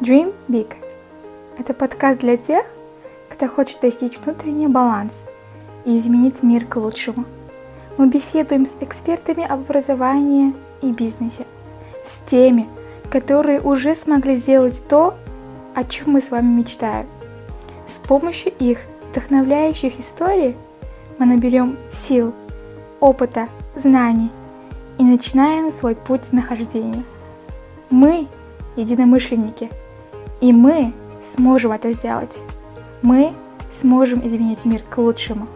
Dream Big – это подкаст для тех, кто хочет достичь внутренний баланс и изменить мир к лучшему. Мы беседуем с экспертами об образовании и бизнесе, с теми, которые уже смогли сделать то, о чем мы с вами мечтаем. С помощью их вдохновляющих историй мы наберем сил, опыта, знаний и начинаем свой путь нахождения. Мы единомышленники, и мы сможем это сделать. Мы сможем изменить мир к лучшему.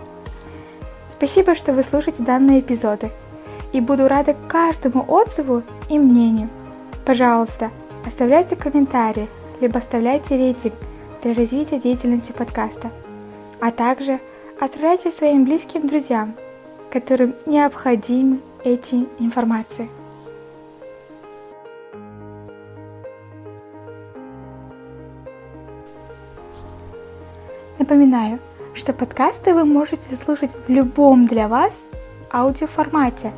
Спасибо, что вы слушаете данные эпизоды, и буду рада каждому отзыву и мнению. Пожалуйста, оставляйте комментарии, либо оставляйте рейтинг для развития деятельности подкаста, а также отправляйте своим близким друзьям, которым необходимы эти информации. Напоминаю, что подкасты вы можете слушать в любом для вас аудиоформате.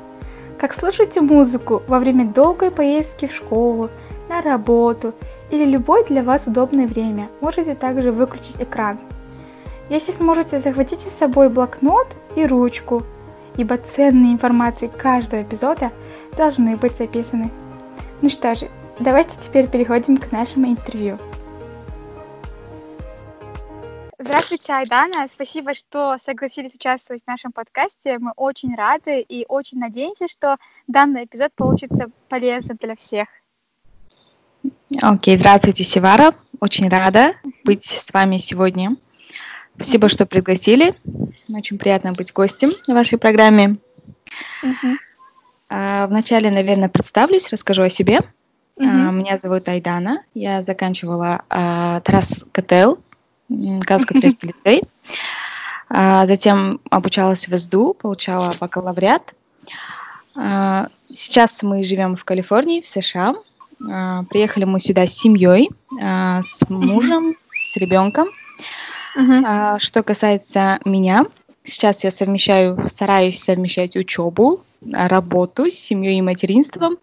Как слушайте музыку во время долгой поездки в школу, на работу или любое для вас удобное время. Можете также выключить экран. Если сможете, захватите с собой блокнот и ручку, ибо ценные информации каждого эпизода должны быть записаны. Ну что же, давайте теперь переходим к нашему интервью. Здравствуйте, Айдана. Спасибо, что согласились участвовать в нашем подкасте. Мы очень рады и очень надеемся, что данный эпизод получится полезным для всех. Окей, okay, здравствуйте, Севара. Очень рада быть с вами сегодня. Спасибо, что пригласили. Очень приятно быть гостем на вашей программе. Uh-huh. Вначале, наверное, представлюсь, расскажу о себе. Uh-huh. Меня зовут Айдана. Я заканчивала Тарас КТЛ Казахско-Турецкий лицей. А, затем обучалась в СДУ, получала бакалавриат. А, сейчас мы живем в Калифорнии, в США. А, приехали мы сюда с семьей, с мужем, с ребенком. Что касается меня, сейчас я совмещаю, стараюсь совмещать учебу, работу с семьей и материнством.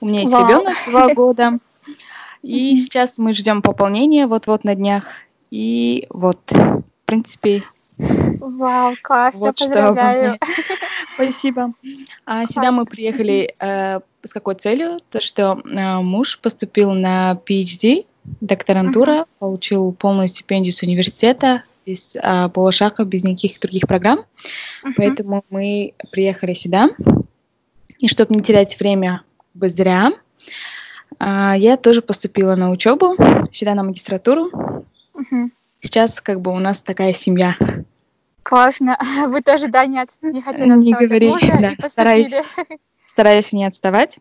У меня есть ребенок два года. И сейчас мы ждем пополнения вот-вот на днях. И вот, в принципе... Вау, классно, вот поздравляю. Спасибо. А сюда мы приехали э, с какой целью? То, что э, муж поступил на PhD, докторантура, uh-huh. получил полную стипендию с университета, без э, полушага, без никаких других программ. Uh-huh. Поэтому мы приехали сюда. И чтобы не терять время зря, э, я тоже поступила на учебу, сюда на магистратуру. Угу. Сейчас как бы у нас такая семья. Классно. Вы тоже, да, не, от... не хотели отставать Не говори, от мужа да, стараюсь, стараюсь не отставать.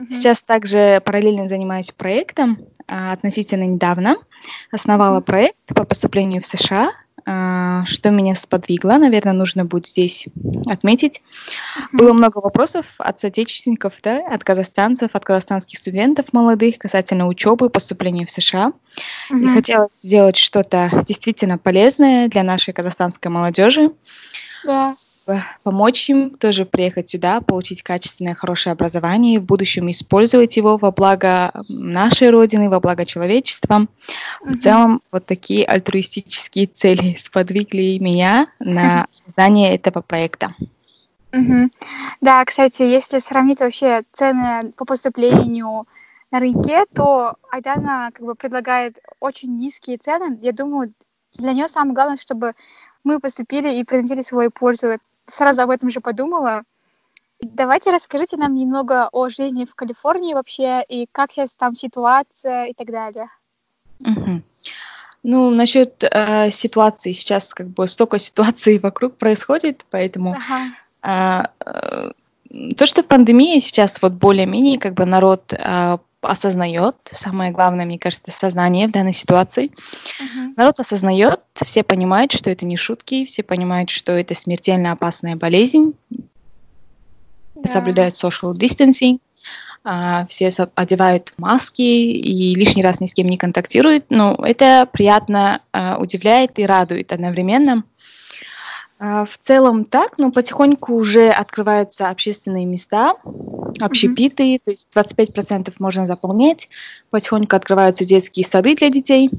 Угу. Сейчас также параллельно занимаюсь проектом. А, относительно недавно основала угу. проект по поступлению в США что меня сподвигло, наверное, нужно будет здесь отметить. Mm-hmm. Было много вопросов от соотечественников, да, от казахстанцев, от казахстанских студентов молодых касательно учебы, поступления в США. Mm-hmm. И хотелось сделать что-то действительно полезное для нашей казахстанской молодежи. Yeah помочь им тоже приехать сюда, получить качественное, хорошее образование и в будущем использовать его во благо нашей Родины, во благо человечества. В целом, вот такие альтруистические цели сподвигли меня на создание этого проекта. Mm-hmm. Да, кстати, если сравнить вообще цены по поступлению на рынке, то Айдана как бы предлагает очень низкие цены. Я думаю, для нее самое главное, чтобы мы поступили и приносили свою пользу сразу об этом же подумала. Давайте расскажите нам немного о жизни в Калифорнии вообще, и как сейчас там ситуация и так далее. Угу. Ну, насчет э, ситуации, сейчас как бы столько ситуаций вокруг происходит, поэтому ага. э, э, то, что пандемия сейчас вот более-менее как бы народ э, осознает, самое главное, мне кажется, сознание в данной ситуации. Uh-huh. Народ осознает, все понимают, что это не шутки, все понимают, что это смертельно опасная болезнь, yeah. соблюдают social distancing, а, все одевают маски и лишний раз ни с кем не контактируют. Но это приятно а, удивляет и радует одновременно. А, в целом так, но потихоньку уже открываются общественные места, общепиты, mm-hmm. то есть 25% можно заполнять. Потихоньку открываются детские сады для детей.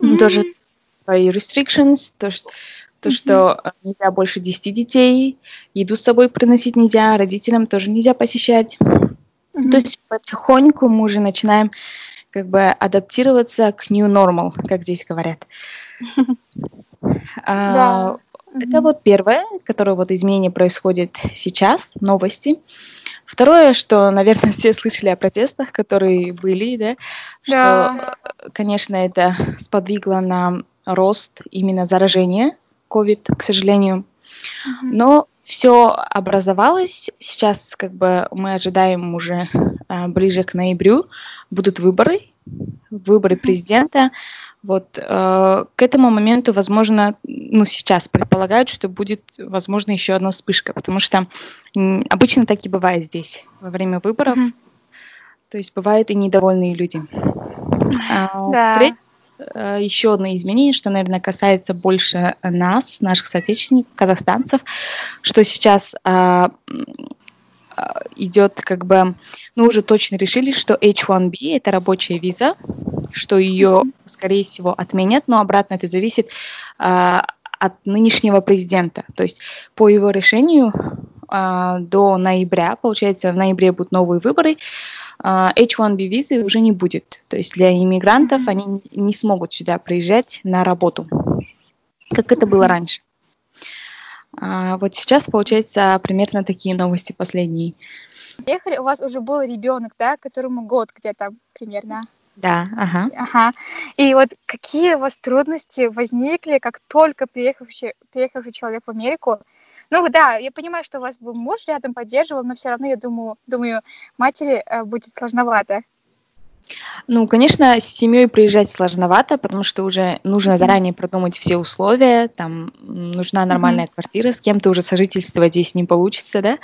Mm-hmm. Тоже свои restrictions, то, что, то, mm-hmm. что э, нельзя больше 10 детей, еду с собой приносить нельзя, родителям тоже нельзя посещать. Mm-hmm. То есть потихоньку мы уже начинаем как бы адаптироваться к new normal, как здесь говорят. А, это вот первое, которое вот изменение происходит сейчас, новости. Второе, что, наверное, все слышали о протестах, которые были, да, что, конечно, это сподвигло на рост именно заражения COVID, к сожалению. Но все образовалось. Сейчас как бы мы ожидаем уже а, ближе к ноябрю будут выборы, выборы президента. Вот э, к этому моменту, возможно, ну сейчас предполагают, что будет, возможно, еще одна вспышка, потому что обычно так и бывает здесь во время выборов. Mm-hmm. То есть бывают и недовольные люди. А, да. Треть, э, еще одно изменение, что, наверное, касается больше нас, наших соотечественников, казахстанцев, что сейчас э, идет как бы, ну уже точно решили, что H1B это рабочая виза, что ее, скорее всего, отменят, но обратно это зависит а, от нынешнего президента. То есть по его решению а, до ноября, получается, в ноябре будут новые выборы, а, H1B визы уже не будет. То есть для иммигрантов они не смогут сюда приезжать на работу, как это было раньше. А, вот сейчас, получается, примерно такие новости последние. Ехали, у вас уже был ребенок, да, которому год где-то примерно. Да, ага. Ага. И вот какие у вас трудности возникли, как только приехавший, приехавший человек в Америку? Ну да, я понимаю, что у вас был муж рядом поддерживал, но все равно я думаю, думаю, матери э, будет сложновато. Ну, конечно, с семьей приезжать сложновато, потому что уже нужно заранее продумать все условия, там нужна нормальная mm-hmm. квартира, с кем-то уже сожительствовать здесь не получится, да,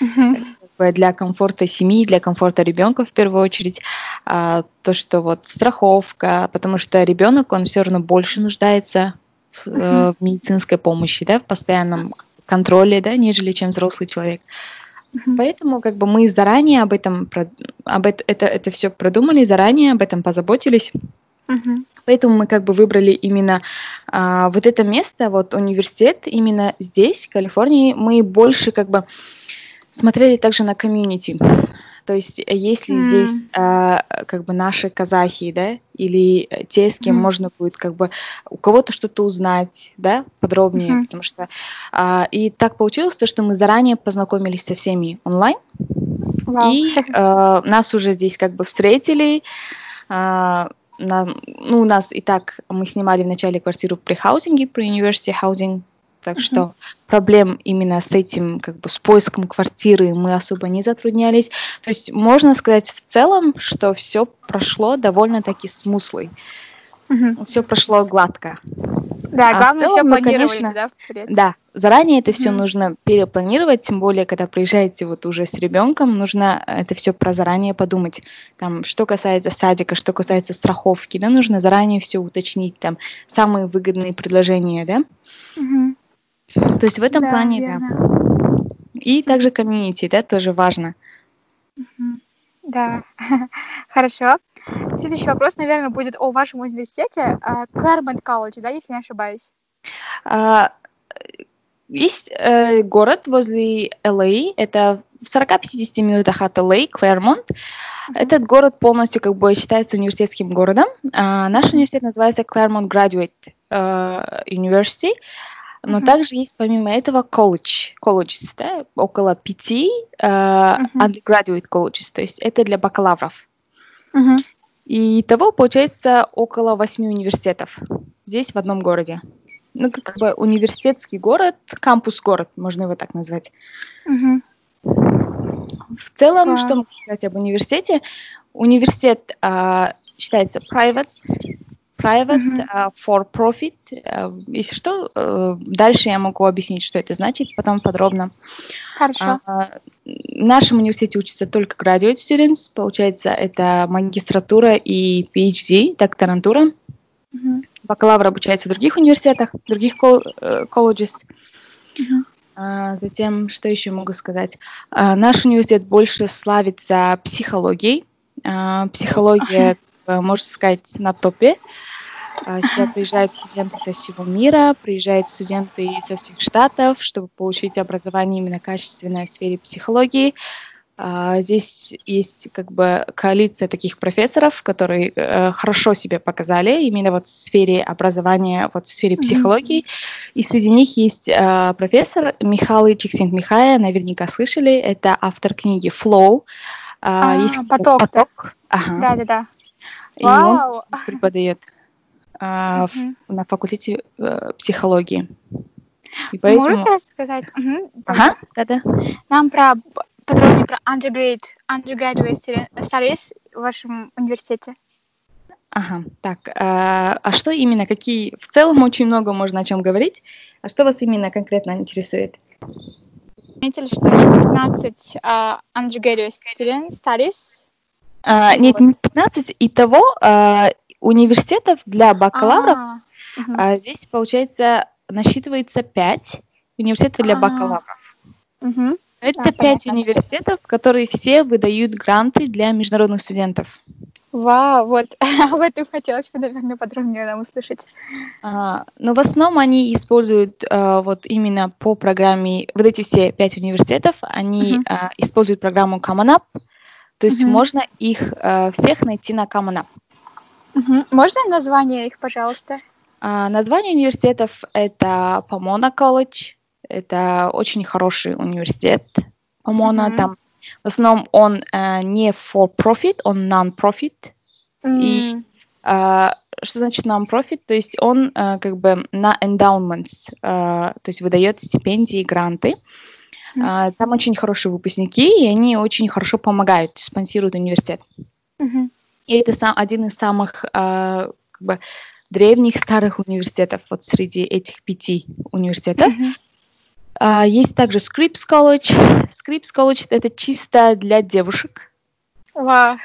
mm-hmm. Для комфорта семьи, для комфорта ребенка в первую очередь, а, то, что вот страховка, потому что ребенок, он все равно больше нуждается в, mm-hmm. в медицинской помощи, да, в постоянном контроле, да, нежели чем взрослый человек. Поэтому как бы мы заранее об этом, об это, это, это все продумали, заранее об этом позаботились. Mm-hmm. Поэтому мы как бы выбрали именно а, вот это место, вот университет именно здесь, в Калифорнии. Мы больше как бы смотрели также на комьюнити. То есть, э, если mm. здесь э, как бы наши казахи, да, или те, с кем mm. можно будет как бы у кого-то что-то узнать, да, подробнее, mm-hmm. потому что э, и так получилось то, что мы заранее познакомились со всеми онлайн, wow. и э, нас уже здесь как бы встретили. Э, на, ну, у нас и так мы снимали вначале квартиру при хаузинге, при University Housing так что проблем именно с этим, как бы с поиском квартиры мы особо не затруднялись. То есть можно сказать в целом, что все прошло довольно-таки смуслой. Угу. Все прошло гладко. Да, а главное все планировать, конечно, да? Да, заранее это все нужно перепланировать, тем более, когда приезжаете вот уже с ребенком, нужно это все про заранее подумать. Там, что касается садика, что касается страховки, да, нужно заранее все уточнить, там, самые выгодные предложения, да? Угу. То есть в этом да, плане, верно. да. И также комьюнити, да, тоже важно. Да, хорошо. Следующий вопрос, наверное, будет о вашем университете, Клэрмонт колледж, да, если не ошибаюсь? А, есть э, город возле LA, это в 40-50 минутах от LA, Клэрмонт. Этот город полностью как бы считается университетским городом. А, наш университет называется Claremont Graduate uh, University. Но mm-hmm. также есть помимо этого колледж, colleges, да, около пяти uh, mm-hmm. undergraduate colleges, то есть это для бакалавров. Mm-hmm. И того получается около восьми университетов здесь, в одном городе. Ну, как бы университетский город, кампус-город, можно его так назвать. Mm-hmm. В целом, wow. что можно сказать об университете? Университет uh, считается private, private, mm-hmm. uh, for profit. Uh, если что, uh, дальше я могу объяснить, что это значит, потом подробно. Хорошо. В нашем университете учатся только graduate students, получается, это магистратура и PhD, докторантура. Mm-hmm. Бакалавр обучается в других университетах, в других колледжах. Uh, А, затем, что еще могу сказать? А, наш университет больше славится психологией. А, психология. Можно сказать, на топе. Сюда приезжают студенты со всего мира, приезжают студенты со всех штатов, чтобы получить образование именно качественное в сфере психологии. А, здесь есть как бы коалиция таких профессоров, которые э, хорошо себя показали именно вот в сфере образования, вот в сфере психологии. Mm-hmm. И среди них есть э, профессор Михаил Чиксент-Михая, наверняка слышали, это автор книги «Flow». А, а, есть поток. поток. Ага. Да, да, да. И он преподает а, в, на факультете э, психологии. И поэтому... Можете рассказать? Угу, ага, да-да. Нам про подробнее про undergrad, undergraduate studies в вашем университете? Ага, так, а, а что именно, какие, в целом очень много можно о чем говорить, а что вас именно конкретно интересует? Заметили, что есть 15 uh, undergraduate studies? Uh, нет, не 15, и того uh, университетов для бакалавров а, uh-huh. здесь, получается, насчитывается 5 университетов для бакалавров. Uh-huh. Это да, пять понятно. университетов, которые все выдают гранты для международных студентов. Вау, вот об этом хотелось бы, наверное, подробнее нам услышать. А, но в основном они используют а, вот именно по программе, вот эти все пять университетов, они а, используют программу Common Up, то есть uh-huh. можно их а, всех найти на Up. Uh-huh. Можно название их, пожалуйста? А, название университетов это Pomona College, это очень хороший университет, по-моему, mm-hmm. там в основном он э, не for profit, он non-profit. Mm-hmm. И э, что значит non-profit? То есть он э, как бы на endowments, э, то есть выдает стипендии, гранты. Mm-hmm. Там очень хорошие выпускники, и они очень хорошо помогают, спонсируют университет. Mm-hmm. И это сам, один из самых э, как бы, древних старых университетов вот среди этих пяти университетов. Mm-hmm. А, есть также Scripps College. Scripps College — это чисто для девушек. Вау.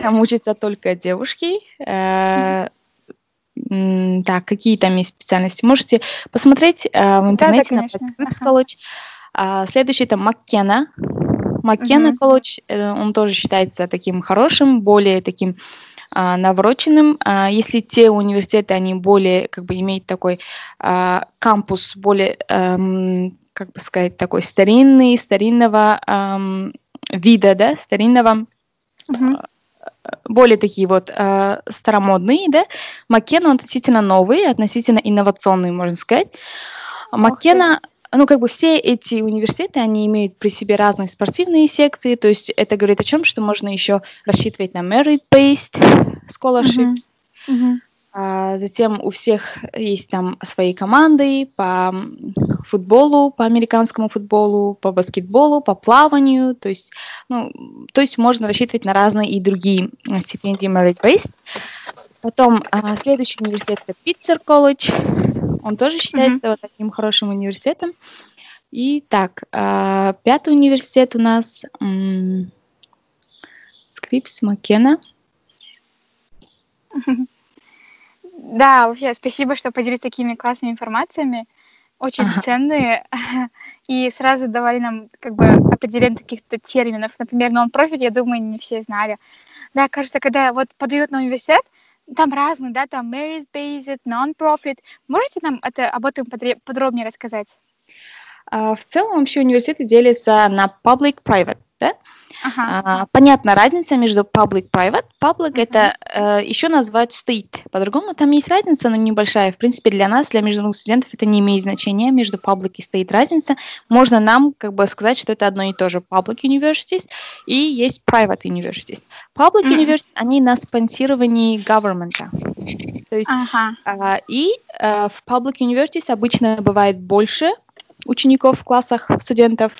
Там учатся только девушки. Э, так, какие там есть специальности? Можете посмотреть э, в интернете да, да, на Scripps College. А, следующий это Маккена. Маккена колледж, э, он тоже считается таким хорошим, более таким а, навороченным. А, если те университеты, они более, как бы, имеют такой а, кампус, более эм, как бы сказать, такой старинный, старинного эм, вида, да, старинного, uh-huh. более такие вот э, старомодные, да. Маккена относительно новый, относительно инновационный, можно сказать. Маккена, ну, как бы все эти университеты, они имеют при себе разные спортивные секции, то есть это говорит о чем, что можно еще рассчитывать на merit-based scholarships, uh-huh. Uh-huh. А затем у всех есть там свои команды по футболу, по американскому футболу, по баскетболу, по плаванию. То есть, ну, то есть можно рассчитывать на разные и другие стипендии merit based. Потом а, следующий университет это Pitzer College. Он тоже считается mm-hmm. вот таким хорошим университетом. И так, а, пятый университет у нас Scripps McKenna. Да, вообще, спасибо, что поделились такими классными информациями, очень ага. ценные, и сразу давали нам как бы определение каких-то терминов. Например, non-profit, я думаю, не все знали. Да, кажется, когда вот подают на университет, там разные, да, там merit-based, non-profit. Можете нам это, об этом подробнее рассказать? А, в целом вообще университеты делятся на public-private, да? Ага. А, понятна разница между public private. Public uh-huh. это э, еще назвать state. По-другому там есть разница, но небольшая. В принципе, для нас, для международных студентов, это не имеет значения. Между public и state разница. Можно нам как бы сказать, что это одно и то же. Public universities и есть private universities. Public uh-huh. universities, они на спонсировании government. То есть, uh-huh. э, и э, в public universities обычно бывает больше учеников в классах, студентов,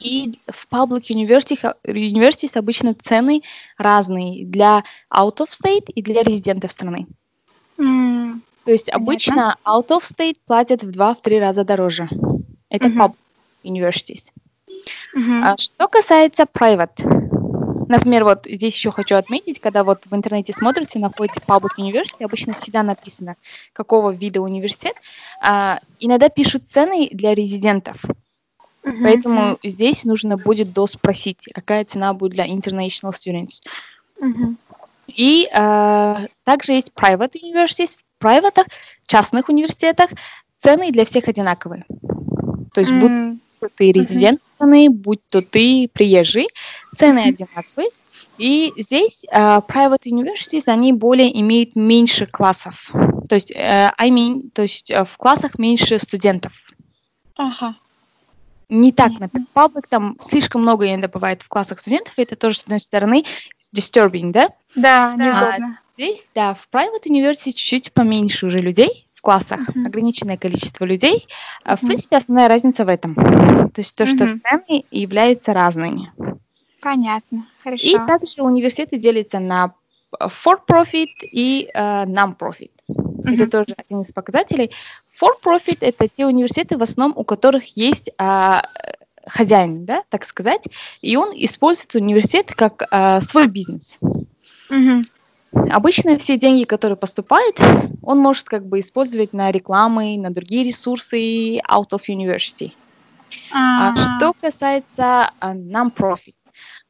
и в public universities, universities обычно цены разные для out of state и для резидентов страны. Mm. То есть обычно out of state платят в два-три раза дороже. Это mm-hmm. public universities. Mm-hmm. А что касается private, Например, вот здесь еще хочу отметить, когда вот в интернете смотрите, находите Public University, обычно всегда написано, какого вида университет. А, иногда пишут цены для резидентов. Uh-huh. Поэтому здесь нужно будет доспросить, какая цена будет для international students. Uh-huh. И а, также есть private universities. В private, частных университетах цены для всех одинаковые. То есть mm-hmm. будь то ты резидент mm-hmm. страны, будь то ты приезжий, цены mm-hmm. одинаковые. И здесь uh, private universities, они более имеют меньше классов. То есть, uh, I mean, то есть uh, в классах меньше студентов. Ага. Не так, например, public там слишком много иногда бывает в классах студентов, и это тоже, с одной стороны, disturbing, да? Да, неудобно. А здесь, да, в private university чуть-чуть поменьше уже людей, в классах uh-huh. ограниченное количество людей. Uh-huh. В принципе, основная разница в этом. То есть то, что цены являются разными. Понятно, хорошо. И также университеты делятся на for-profit и uh, non-profit. Uh-huh. Это тоже один из показателей. For-profit – это те университеты, в основном у которых есть uh, хозяин, да, так сказать, и он использует университет как uh, свой бизнес. Uh-huh. Обычно все деньги, которые поступают, он может как бы использовать на рекламы, на другие ресурсы out of university. А, что касается uh, non-profit.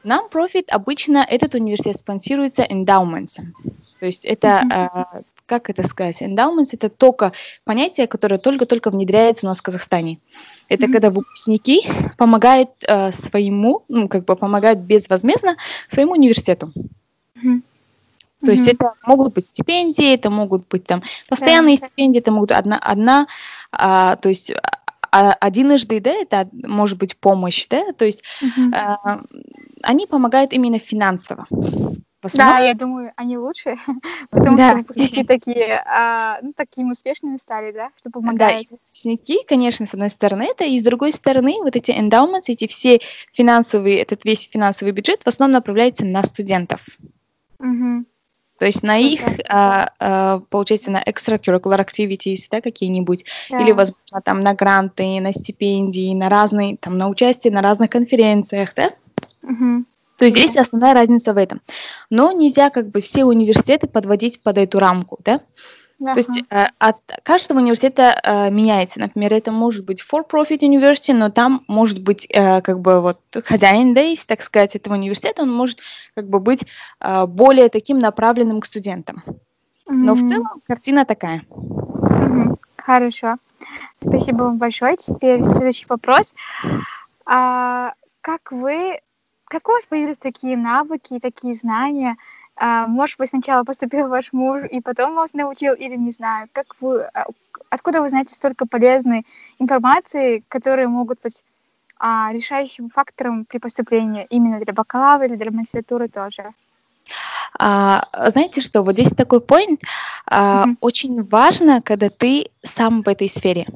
Non-profit обычно этот университет спонсируется endowments. То есть это, uh, как это сказать, endowments это только понятие, которое только-только внедряется у нас в Казахстане. Это mm-hmm. когда выпускники помогают uh, своему, ну, как бы помогают безвозмездно своему университету. Mm-hmm. То mm-hmm. есть это могут быть стипендии, это могут быть там постоянные yeah. стипендии, это могут одна, одна а, то есть а, одиножды, да, это может быть помощь, да, то есть mm-hmm. а, они помогают именно финансово. Да, я думаю, они лучше, потому да. что выпускники такие, а, ну, такими успешными стали, да, что помогают. Да, выпускники, конечно, с одной стороны это, и с другой стороны вот эти endowments, эти все финансовые, этот весь финансовый бюджет в основном направляется на студентов. Угу. То есть на их, а, а, получается, на extracurricular activities, да, какие-нибудь, да. или, возможно, там на гранты, на стипендии, на разные, там, на участие на разных конференциях, да? Угу. То есть здесь основная разница в этом. Но нельзя как бы все университеты подводить под эту рамку, да? Ага. То есть э, от каждого университета э, меняется. Например, это может быть for-profit university, но там может быть э, как бы вот хозяин, да, если так сказать, этого университета, он может как бы быть э, более таким направленным к студентам. Mm-hmm. Но в целом картина такая. Mm-hmm. Хорошо. Спасибо вам большое. Теперь следующий вопрос. А, как вы, как у вас появились такие навыки, такие знания, а, может быть, сначала поступил ваш муж, и потом вас научил, или не знаю. Как вы, а, откуда вы знаете столько полезной информации, которые могут быть а, решающим фактором при поступлении именно для бакалавра или для магистратуры тоже? А, знаете что, вот здесь такой point. А, mm-hmm. Очень важно, когда ты сам в этой сфере.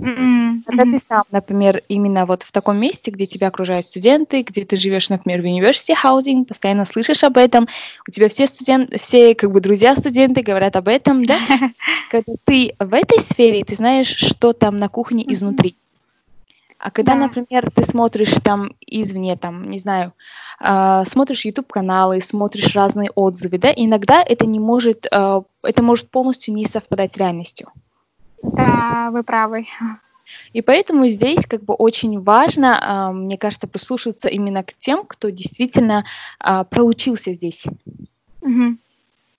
Mm-hmm. Когда ты сам, например, именно вот в таком месте, где тебя окружают студенты, где ты живешь, например, в university housing, постоянно слышишь об этом, у тебя все студенты, все как бы друзья студенты говорят об этом, да? Когда ты в этой сфере, ты знаешь, что там на кухне изнутри. А когда, да. например, ты смотришь там извне, там, не знаю, э, смотришь YouTube-каналы, смотришь разные отзывы, да, иногда это не может, э, это может полностью не совпадать с реальностью. Да, вы правы. И поэтому здесь как бы очень важно, мне кажется, прислушиваться именно к тем, кто действительно а, проучился здесь. Угу.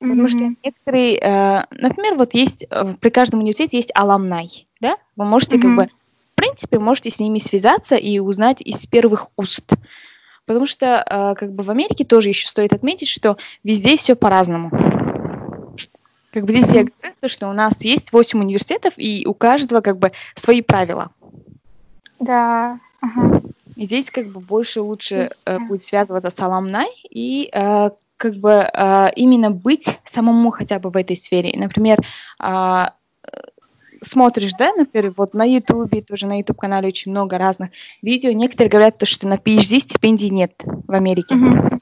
Потому что некоторые, э, например, вот есть э, при каждом университете есть аламнай, да? Вы можете как бы, в принципе, можете с ними связаться и узнать из первых уст. Потому что э, как бы в Америке тоже еще стоит отметить, что везде все по-разному. Как бы здесь я говорю, что у нас есть 8 университетов, и у каждого как бы свои правила. Да. Ага. И здесь как бы больше лучше э, будет связываться с аламнай и э, как бы э, именно быть самому хотя бы в этой сфере. Например, э, смотришь, да, например, вот на Ютубе, тоже на Ютуб-канале очень много разных видео. Некоторые говорят, то, что на PhD стипендий нет в Америке. Mm-hmm.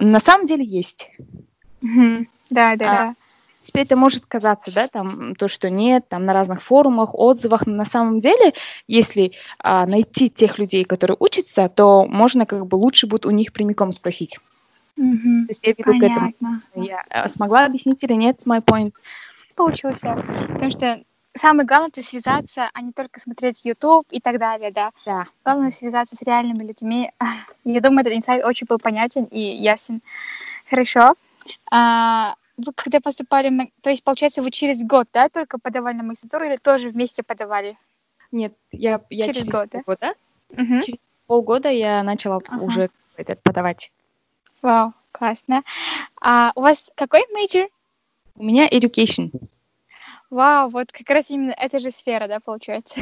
На самом деле есть. Mm-hmm. Да, да, а, да принципе, это может казаться, да, там, то, что нет, там, на разных форумах, отзывах, но на самом деле, если а, найти тех людей, которые учатся, то можно как бы лучше будет у них прямиком спросить. Mm-hmm. То есть я веду Понятно. к этому. Я а, смогла объяснить или нет, мой point? Получился. Потому что самое главное это связаться, а не только смотреть YouTube и так далее, да. Да. Главное связаться с реальными людьми. Я думаю, этот инсайт очень был понятен и ясен. Хорошо. А, вы когда поступали, то есть, получается, вы через год, да, только подавали на магистратуру или тоже вместе подавали? Нет, я, я через, через год, полгода. Да? Угу. Через полгода я начала ага. уже этот, подавать. Вау, классно. А у вас какой major? У меня education. Вау, вот как раз именно эта же сфера, да, получается?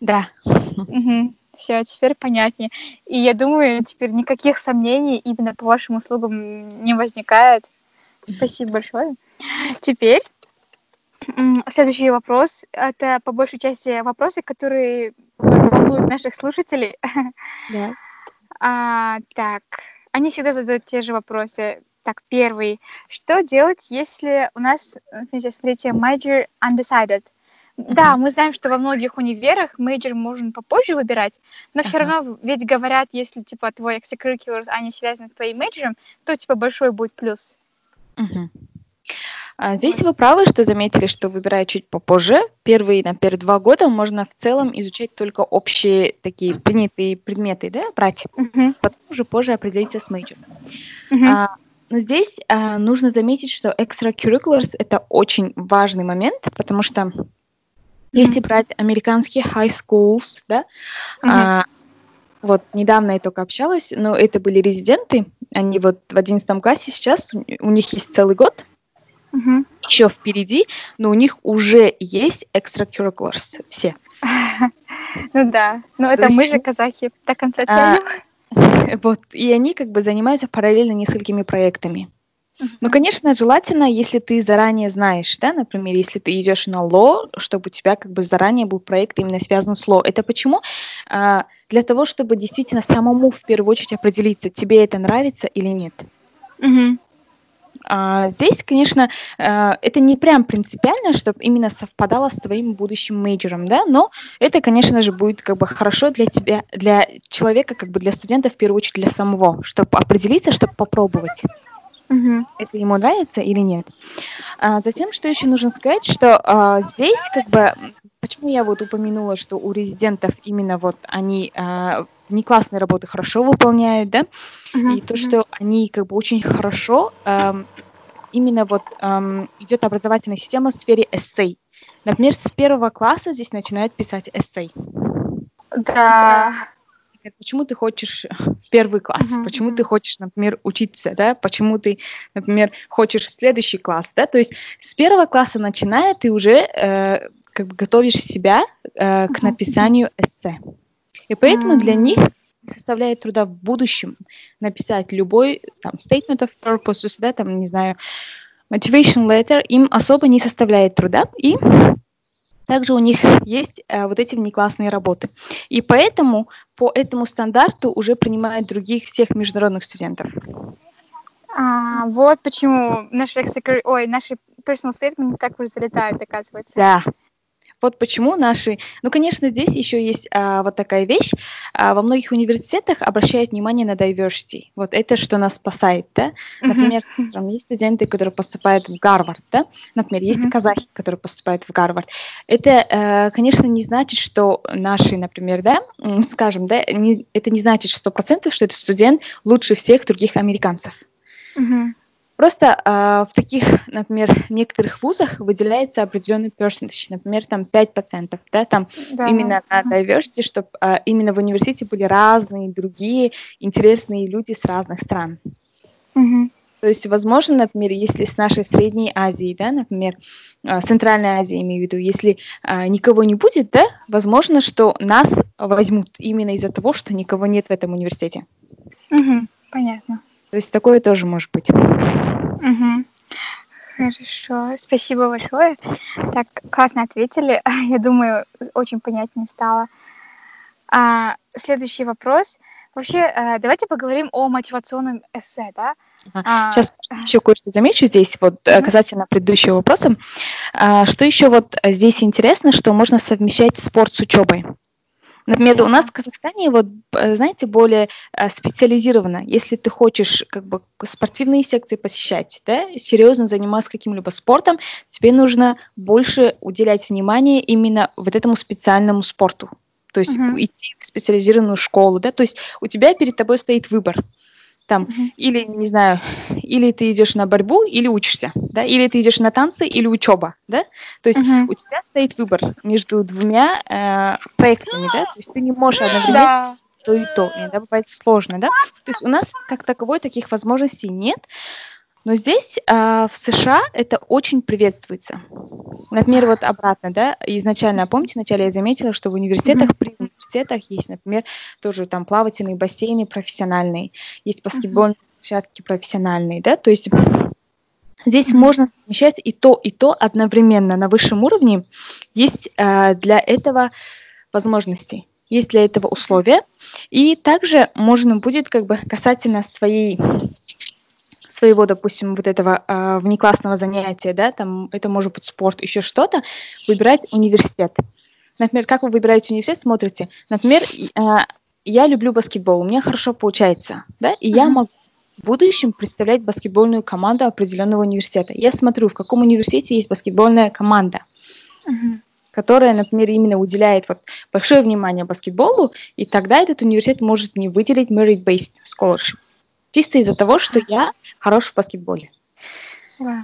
Да. Угу. Все, теперь понятнее. И я думаю, теперь никаких сомнений именно по вашим услугам не возникает. Спасибо большое. Теперь следующий вопрос. Это по большей части вопросы, которые волнуют наших слушателей. Да. А, так, они всегда задают те же вопросы. Так, первый. Что делать, если у нас, смотрите, major undecided? Да, мы знаем, что во многих универах major можно попозже выбирать, но все равно ведь говорят, если типа твой extracurriculars, они связаны с твоим major ом, то типа большой будет плюс. Угу. Здесь вы правы, что заметили, что выбирая чуть попозже, первые, например, два года можно в целом изучать только общие такие принятые предметы, да, брать, uh потом уже позже определиться с major ом. uh А, но здесь а, нужно заметить, что extracurriculars — это очень важный момент, потому что uh если брать американские high schools, да, uh а, вот недавно я только общалась, но это были резиденты, они вот в одиннадцатом классе сейчас, у них есть целый год, угу. еще впереди, но у них уже есть extracurriculars все. Ну да, но это мы же казахи до конца тянем. Вот, и они как бы занимаются параллельно несколькими проектами. Ну, конечно, желательно, если ты заранее знаешь, да, например, если ты идешь на ло, чтобы у тебя как бы заранее был проект именно связан с ло. Это почему? А, для того, чтобы действительно самому в первую очередь определиться, тебе это нравится или нет. Угу. А, здесь, конечно, а, это не прям принципиально, чтобы именно совпадало с твоим будущим мейджором, да, но это, конечно же, будет как бы хорошо для тебя, для человека, как бы для студента в первую очередь для самого, чтобы определиться, чтобы попробовать угу. это ему нравится или нет. А, затем, что еще нужно сказать, что а, здесь как бы, почему я вот упомянула, что у резидентов именно вот они а, не классные работы хорошо выполняют, да, uh и то, что они как бы очень хорошо а, именно вот а, идет образовательная система в сфере эссей. Например, с первого класса здесь начинают писать эссей. Да почему ты хочешь первый класс, uh-huh. почему ты хочешь, например, учиться, да, почему ты, например, хочешь в следующий класс, да, то есть с первого класса начиная ты уже э, как бы готовишь себя э, к написанию эссе. И поэтому uh-huh. для них составляет труда в будущем написать любой там statement of purpose, да, там, не знаю, motivation letter, им особо не составляет труда, и также у них есть э, вот эти внеклассные работы. И поэтому по этому стандарту уже принимают других всех международных студентов. А, вот почему наши, ой, наши personal statement так уж залетают, оказывается. Да, вот почему наши... Ну, конечно, здесь еще есть а, вот такая вещь. А, во многих университетах обращают внимание на diversity. Вот это, что нас спасает, да? Например, mm-hmm. там есть студенты, которые поступают в Гарвард, да? Например, есть mm-hmm. казахи, которые поступают в Гарвард. Это, а, конечно, не значит, что наши, например, да, скажем, да, не, это не значит сто процентов, что этот студент лучше всех других американцев. Mm-hmm. Просто э, в таких, например, некоторых вузах выделяется определенный percentage, например, там 5%, да, там да. именно на diversity, чтобы э, именно в университете были разные другие интересные люди с разных стран. Угу. То есть, возможно, например, если с нашей Средней Азии, да, например, Центральной Азии, имею в виду, если а, никого не будет, да, возможно, что нас возьмут именно из-за того, что никого нет в этом университете. Угу, понятно. То есть такое тоже может быть. Угу. Хорошо, спасибо большое. Так, классно ответили. Я думаю, очень понятнее стало. А, следующий вопрос. Вообще, э, давайте поговорим о мотивационном эссе, да? А... Сейчас еще кое-что замечу здесь, вот mm-hmm. касательно предыдущего вопроса. А, что еще вот здесь интересно, что можно совмещать спорт с учебой. Например, у нас в Казахстане, вот, э, знаете, более э, специализировано. Если ты хочешь как бы спортивные секции посещать, да, серьезно заниматься каким-либо спортом, тебе нужно больше уделять внимание именно вот этому специальному спорту. То есть uh-huh. идти в специализированную школу, да, то есть у тебя перед тобой стоит выбор там, mm-hmm. или, не знаю, или ты идешь на борьбу, или учишься, да, или ты идешь на танцы, или учеба, да, то есть mm-hmm. у тебя стоит выбор между двумя э, проектами, да, то есть ты не можешь одновременно да. то и то, иногда бывает сложно, да, то есть у нас как таковой таких возможностей нет, но здесь, э, в США, это очень приветствуется. Например, вот обратно, да, изначально, помните, вначале я заметила, что в университетах, mm-hmm. при университетах есть, например, тоже там плавательные бассейны профессиональные, есть баскетбольные mm-hmm. площадки профессиональные, да, то есть здесь можно совмещать и то, и то одновременно на высшем уровне. Есть э, для этого возможности есть для этого условия. И также можно будет как бы касательно своей своего, допустим, вот этого э, внеклассного занятия, да, там это может быть спорт, еще что-то, выбирать университет. Например, как вы выбираете университет, смотрите. Например, э, я люблю баскетбол, у меня хорошо получается, да, и uh-huh. я могу в будущем представлять баскетбольную команду определенного университета. Я смотрю, в каком университете есть баскетбольная команда. Uh-huh которая, например, именно уделяет вот большое внимание баскетболу, и тогда этот университет может мне выделить merit-based scholarship. Чисто из-за того, что я хорош в баскетболе. Да.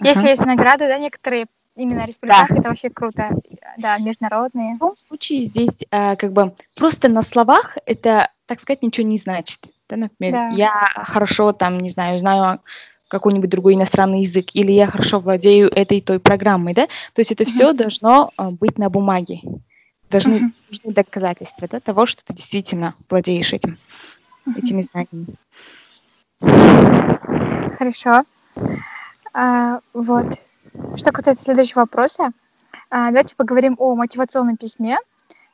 Если есть награды, да, некоторые именно республиканские, да. это вообще круто. Да, международные. В любом случае здесь э, как бы просто на словах это, так сказать, ничего не значит. Да, например, да. я хорошо там, не знаю, знаю какой-нибудь другой иностранный язык, или я хорошо владею этой той программой, да, то есть это uh-huh. все должно э, быть на бумаге. Должны, нужны доказательства да, того, что ты действительно владеешь этим этими знаниями. Хорошо. А, вот. Что касается следующего вопроса, а, давайте поговорим о мотивационном письме.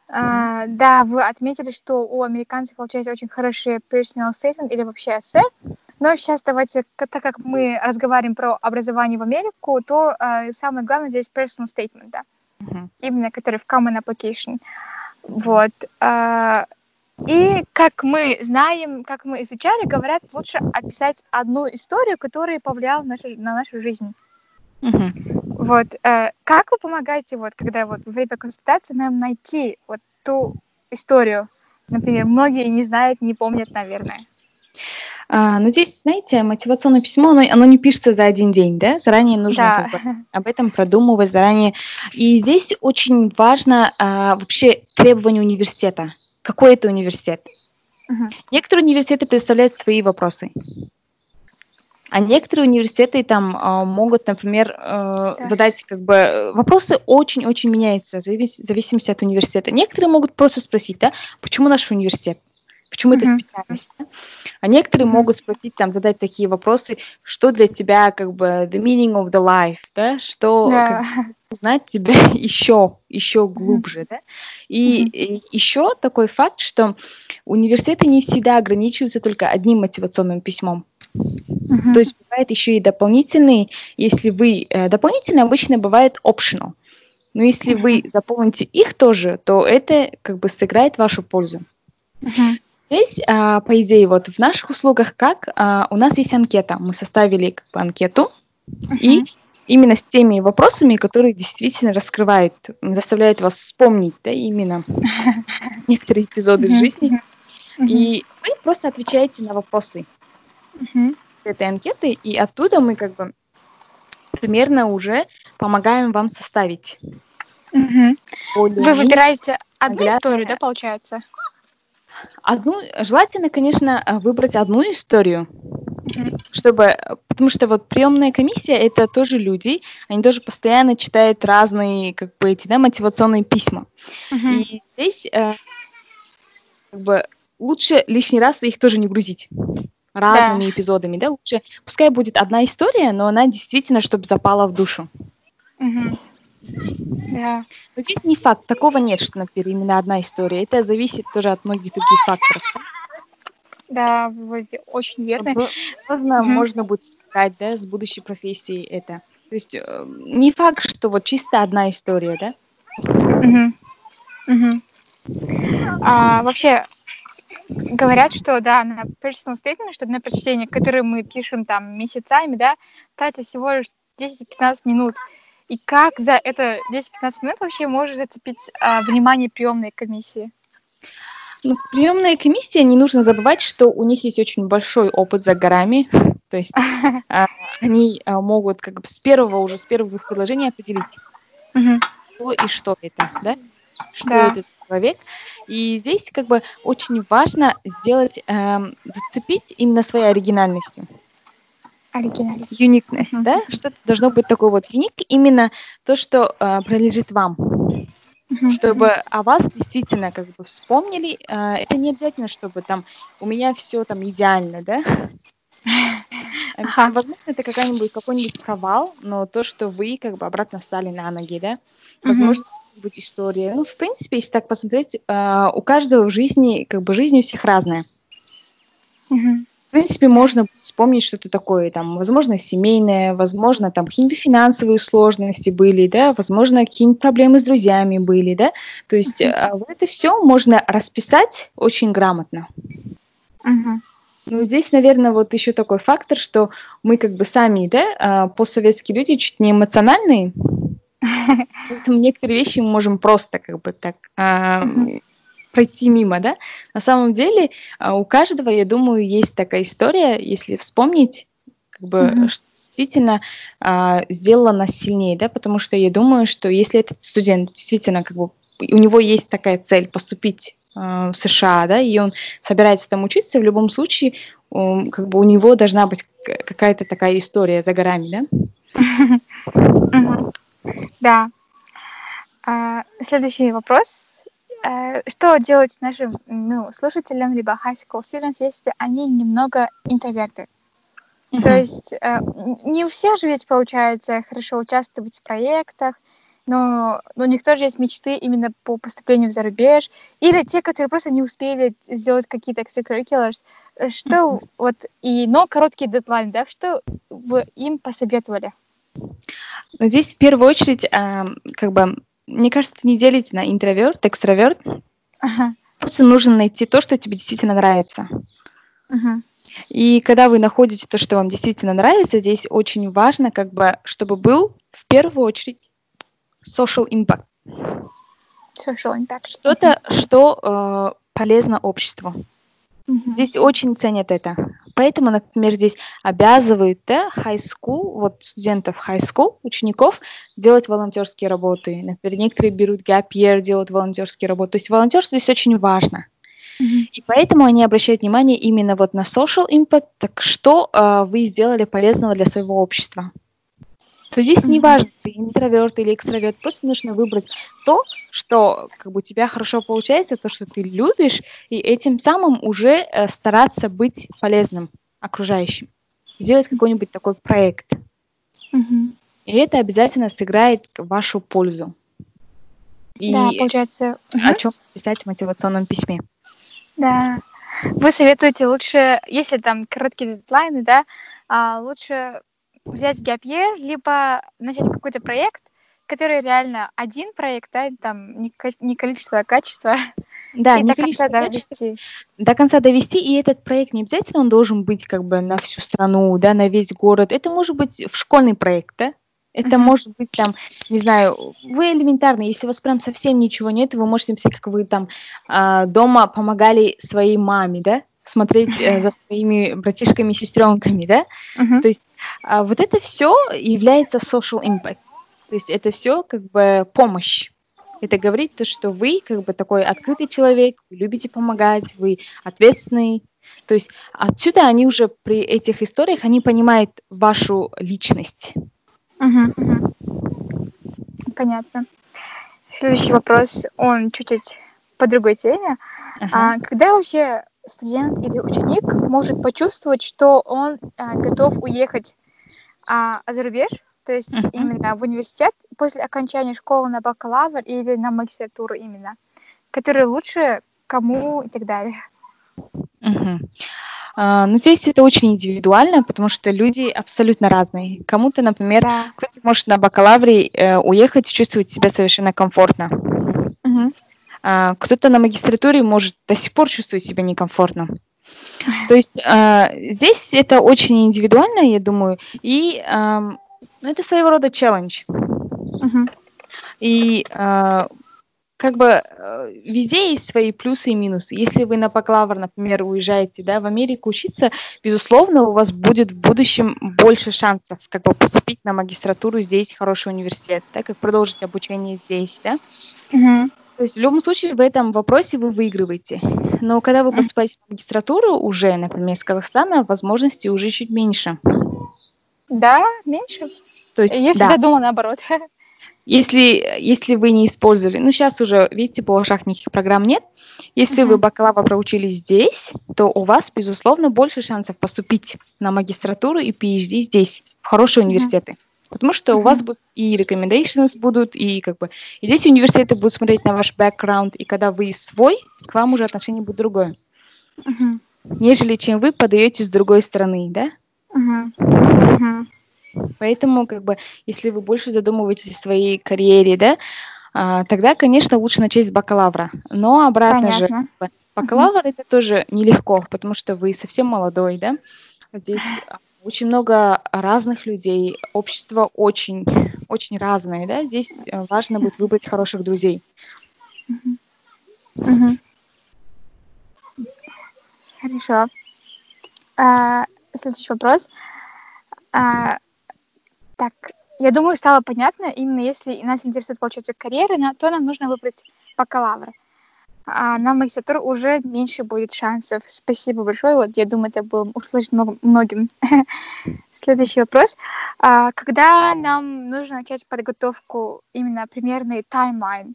А, да, вы отметили, что у американцев получается очень хороший personal statement или вообще эссе. Но сейчас давайте, так как мы разговариваем про образование в Америку, то а, самое главное здесь personal statement, да. Uh-huh. Именно который в common application. Вот. И как мы знаем, как мы изучали, говорят, лучше описать одну историю, которая повлияла на нашу, на нашу жизнь. Uh-huh. Вот. Э, как вы помогаете, вот, когда вот во время консультации нам найти вот ту историю? Например, многие не знают, не помнят, наверное. А, ну, здесь, знаете, мотивационное письмо, оно, оно не пишется за один день, да? Заранее нужно да. как бы, об этом продумывать заранее. И здесь очень важно а, вообще требования университета какой это университет. Uh-huh. Некоторые университеты представляют свои вопросы. А некоторые университеты там э, могут, например, э, да. задать как бы вопросы очень-очень меняются в зависимости от университета. Некоторые могут просто спросить, да, почему наш университет, почему uh-huh. это специальность. Да? А некоторые uh-huh. могут спросить, там, задать такие вопросы, что для тебя как бы the meaning of the life, да, что да. Как, узнать тебя еще, еще глубже, mm-hmm. да. И, mm-hmm. и еще такой факт, что университеты не всегда ограничиваются только одним мотивационным письмом. Mm-hmm. То есть бывает еще и дополнительные, если вы э, дополнительные обычно бывает optional, но если mm-hmm. вы заполните их тоже, то это как бы сыграет вашу пользу. Mm-hmm. Здесь, а, по идее, вот в наших услугах как а, у нас есть анкета, мы составили как бы анкету uh-huh. и именно с теми вопросами, которые действительно раскрывают, заставляют вас вспомнить, да, именно некоторые эпизоды жизни. И вы просто отвечаете на вопросы. Этой анкеты, и оттуда мы как бы примерно уже помогаем вам составить. Mm-hmm. Вы выбираете одну наглядное... историю, да, получается? Одну, желательно, конечно, выбрать одну историю, чтобы, потому что вот приемная комиссия это тоже люди, они тоже постоянно читают разные, как бы эти, да, мотивационные письма. Uh-huh. И здесь э, как бы лучше лишний раз их тоже не грузить разными да. эпизодами, да, лучше, пускай будет одна история, но она действительно, чтобы запала в душу. Uh-huh. Да. Но здесь не факт, такого нет, что, например, именно одна история. Это зависит тоже от многих других факторов. Да, вы очень верно. Возможно, угу. можно будет сказать, да, с будущей профессией это. То есть э, не факт, что вот чисто одна история, да? Угу. Угу. А, вообще, говорят, что, да, на personal statement, что на прочтение, которое мы пишем там месяцами, да, тратится всего лишь 10-15 минут. И как за это 10-15 минут вообще можешь зацепить а, внимание приемной комиссии? Ну, приемная комиссия, не нужно забывать, что у них есть очень большой опыт за горами. То есть а, они а, могут как бы с первого уже, с первых предложений определить, кто и что это, да? Что это человек. И здесь как бы очень важно сделать, эм, зацепить именно своей оригинальностью. Оригинальность. Юникность, mm-hmm. да? Что-то должно быть такое вот юник, именно то, что э, принадлежит вам. Mm-hmm. Чтобы о вас действительно как бы вспомнили. Э, это не обязательно, чтобы там у меня все там идеально, да? Ага. Возможно, это какая-нибудь какой-нибудь провал, но то, что вы как бы обратно встали на ноги, да? Возможно, быть история. Ну, в принципе, если так посмотреть, э, у каждого в жизни, как бы жизнь у всех разная. Угу. В принципе, можно вспомнить что-то такое, там, возможно, семейное, возможно, там какие-нибудь финансовые сложности были, да, возможно, какие-нибудь проблемы с друзьями были, да. То есть uh вот это все можно расписать очень грамотно. uh Ну, здесь, наверное, вот еще такой фактор, что мы как бы сами, да, а, постсоветские люди чуть не эмоциональные, Поэтому некоторые вещи мы можем просто как бы так а, пройти мимо, да. На самом деле а, у каждого, я думаю, есть такая история, если вспомнить, как бы, mm-hmm. что действительно а, сделала нас сильнее, да, потому что я думаю, что если этот студент действительно как бы у него есть такая цель поступить в США, да, и он собирается там учиться, в любом случае, как бы у него должна быть какая-то такая история за горами, да? Да. А, следующий вопрос. А, что делать нашим ну, слушателям либо high school students, если они немного интроверты? Mm-hmm. То есть а, не у всех же ведь получается хорошо участвовать в проектах, но, но у них тоже есть мечты именно по поступлению в зарубеж, или те, которые просто не успели сделать какие-то extracurriculars, что mm-hmm. вот, и, но короткий дедлайн, да, что вы им посоветовали? Здесь в первую очередь, э, как бы, мне кажется, не делить на интроверт, экстраверт. Ага. Просто нужно найти то, что тебе действительно нравится. Ага. И когда вы находите то, что вам действительно нравится, здесь очень важно, как бы, чтобы был в первую очередь social impact. Social impact. Что-то, что э, полезно обществу. Mm-hmm. Здесь очень ценят это. Поэтому, например, здесь обязывают да, high school, вот студентов high school, учеников, делать волонтерские работы. Например, некоторые берут gap year, делают волонтерские работы. То есть волонтерство здесь очень важно. Mm-hmm. И поэтому они обращают внимание именно вот на social impact, так что э, вы сделали полезного для своего общества то здесь не важно, ты интроверт или экстраверт, просто нужно выбрать то, что как бы у тебя хорошо получается, то, что ты любишь, и этим самым уже э, стараться быть полезным окружающим, сделать какой-нибудь такой проект. Mm-hmm. И это обязательно сыграет в вашу пользу. И да, получается. О чем писать в мотивационном письме. Да. Вы советуете лучше, если там короткие дедлайны, да, а лучше взять year, либо начать какой-то проект, который реально один проект, да, там не, не количество, а качество. Да, и не до количество, конца а довести. До конца довести, и этот проект не обязательно он должен быть как бы на всю страну, да, на весь город. Это может быть в школьный проект, да? Это uh-huh. может быть там, не знаю, вы элементарно, если у вас прям совсем ничего нет, вы можете написать, как вы там э, дома помогали своей маме, да, смотреть э, за своими братишками и сестренками, да? Uh-huh. То есть а вот это все является social impact. То есть это все как бы помощь. Это говорит то, что вы как бы такой открытый человек, вы любите помогать, вы ответственный. То есть отсюда они уже при этих историях, они понимают вашу личность. Угу, угу. Понятно. Следующий вопрос, он чуть-чуть по другой теме. Uh-huh. А, когда вообще студент или ученик может почувствовать, что он а, готов уехать а, за рубеж, то есть uh-huh. именно в университет после окончания школы на бакалавр или на магистратуру именно, который лучше кому и так далее. Угу. А, ну, здесь это очень индивидуально, потому что люди абсолютно разные. Кому-то, например, да. кто-то может на бакалавре э, уехать и чувствовать себя совершенно комфортно. Угу. А, кто-то на магистратуре может до сих пор чувствовать себя некомфортно. То есть а, здесь это очень индивидуально, я думаю, и а, ну, это своего рода челлендж. Угу. И а, как бы э, везде есть свои плюсы и минусы. Если вы на бакалавр, например, уезжаете да, в Америку учиться, безусловно, у вас будет в будущем больше шансов как бы поступить на магистратуру здесь, в хороший университет, да, как продолжить обучение здесь, да. Угу. То есть в любом случае в этом вопросе вы выигрываете. Но когда вы поступаете в магистратуру уже, например, из Казахстана, возможностей уже чуть меньше. Да, меньше? То есть, Я всегда да. думала наоборот. Если, если вы не использовали, ну сейчас уже, видите, по ушах никаких программ нет, если uh-huh. вы бакалавр проучили здесь, то у вас, безусловно, больше шансов поступить на магистратуру и PhD здесь, в хорошие uh-huh. университеты. Потому что uh-huh. у вас будут и recommendations будут, и как бы и здесь университеты будут смотреть на ваш бэкграунд, и когда вы свой, к вам уже отношение будет другое. Uh-huh. Нежели чем вы подаете с другой стороны, да? Uh-huh. Поэтому, как бы, если вы больше задумываетесь о своей карьере, да, а, тогда, конечно, лучше начать с бакалавра. Но обратно Понятно. же, бакалавр uh-huh. это тоже нелегко, потому что вы совсем молодой, да. Здесь очень много разных людей, общество очень, очень разное, да. Здесь э, важно будет выбрать хороших друзей. Хорошо. А, следующий вопрос. А, так, я думаю, стало понятно, именно если нас интересует, получается, карьера, то нам нужно выбрать бакалавр. А на магистратуру уже меньше будет шансов. Спасибо большое. Вот я думаю, это было услышано многим. Следующий вопрос. А, когда нам нужно начать подготовку, именно примерный таймлайн?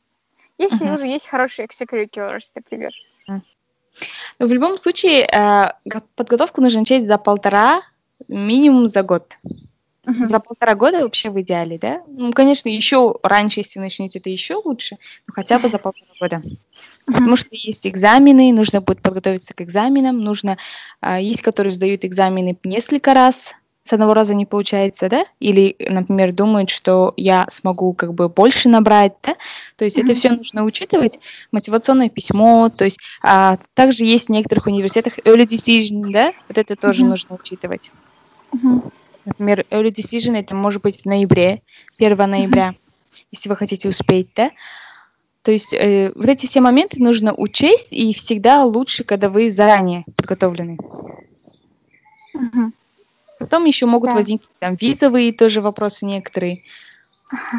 Если uh-huh. уже есть хорошие extracurriculars, например. Ну, в любом случае, э, подготовку нужно начать за полтора, минимум за год. Uh-huh. За полтора года вообще в идеале, да? Ну, конечно, еще раньше, если начнете, это еще лучше, но хотя бы за полтора года. Uh-huh. Потому что есть экзамены, нужно будет подготовиться к экзаменам, нужно... А, есть, которые сдают экзамены несколько раз, с одного раза не получается, да? Или, например, думают, что я смогу как бы больше набрать, да? То есть mm-hmm. это все нужно учитывать. Мотивационное письмо, то есть а, также есть в некоторых университетах early decision, да? Вот это тоже mm-hmm. нужно учитывать. Mm-hmm. Например, early decision это может быть в ноябре, 1 ноября, если вы хотите успеть, да? То есть э, вот эти все моменты нужно учесть, и всегда лучше, когда вы заранее подготовлены. Mm-hmm. Потом еще могут да. возникнуть там визовые тоже вопросы некоторые.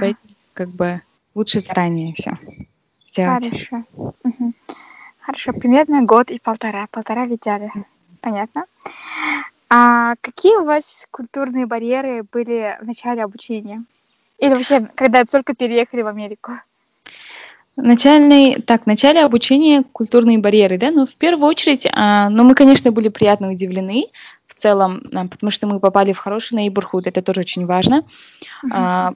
Поэтому как бы лучше заранее все сделать. Хорошо. Угу. Хорошо, примерно год и полтора. Полтора в идеале. Понятно. А какие у вас культурные барьеры были в начале обучения? Или вообще, когда только переехали в Америку? Начальный, так, в начале обучения культурные барьеры, да, но в первую очередь, а, ну, мы, конечно, были приятно удивлены в целом, а, потому что мы попали в хороший neighborhood, это тоже очень важно. Uh-huh. А,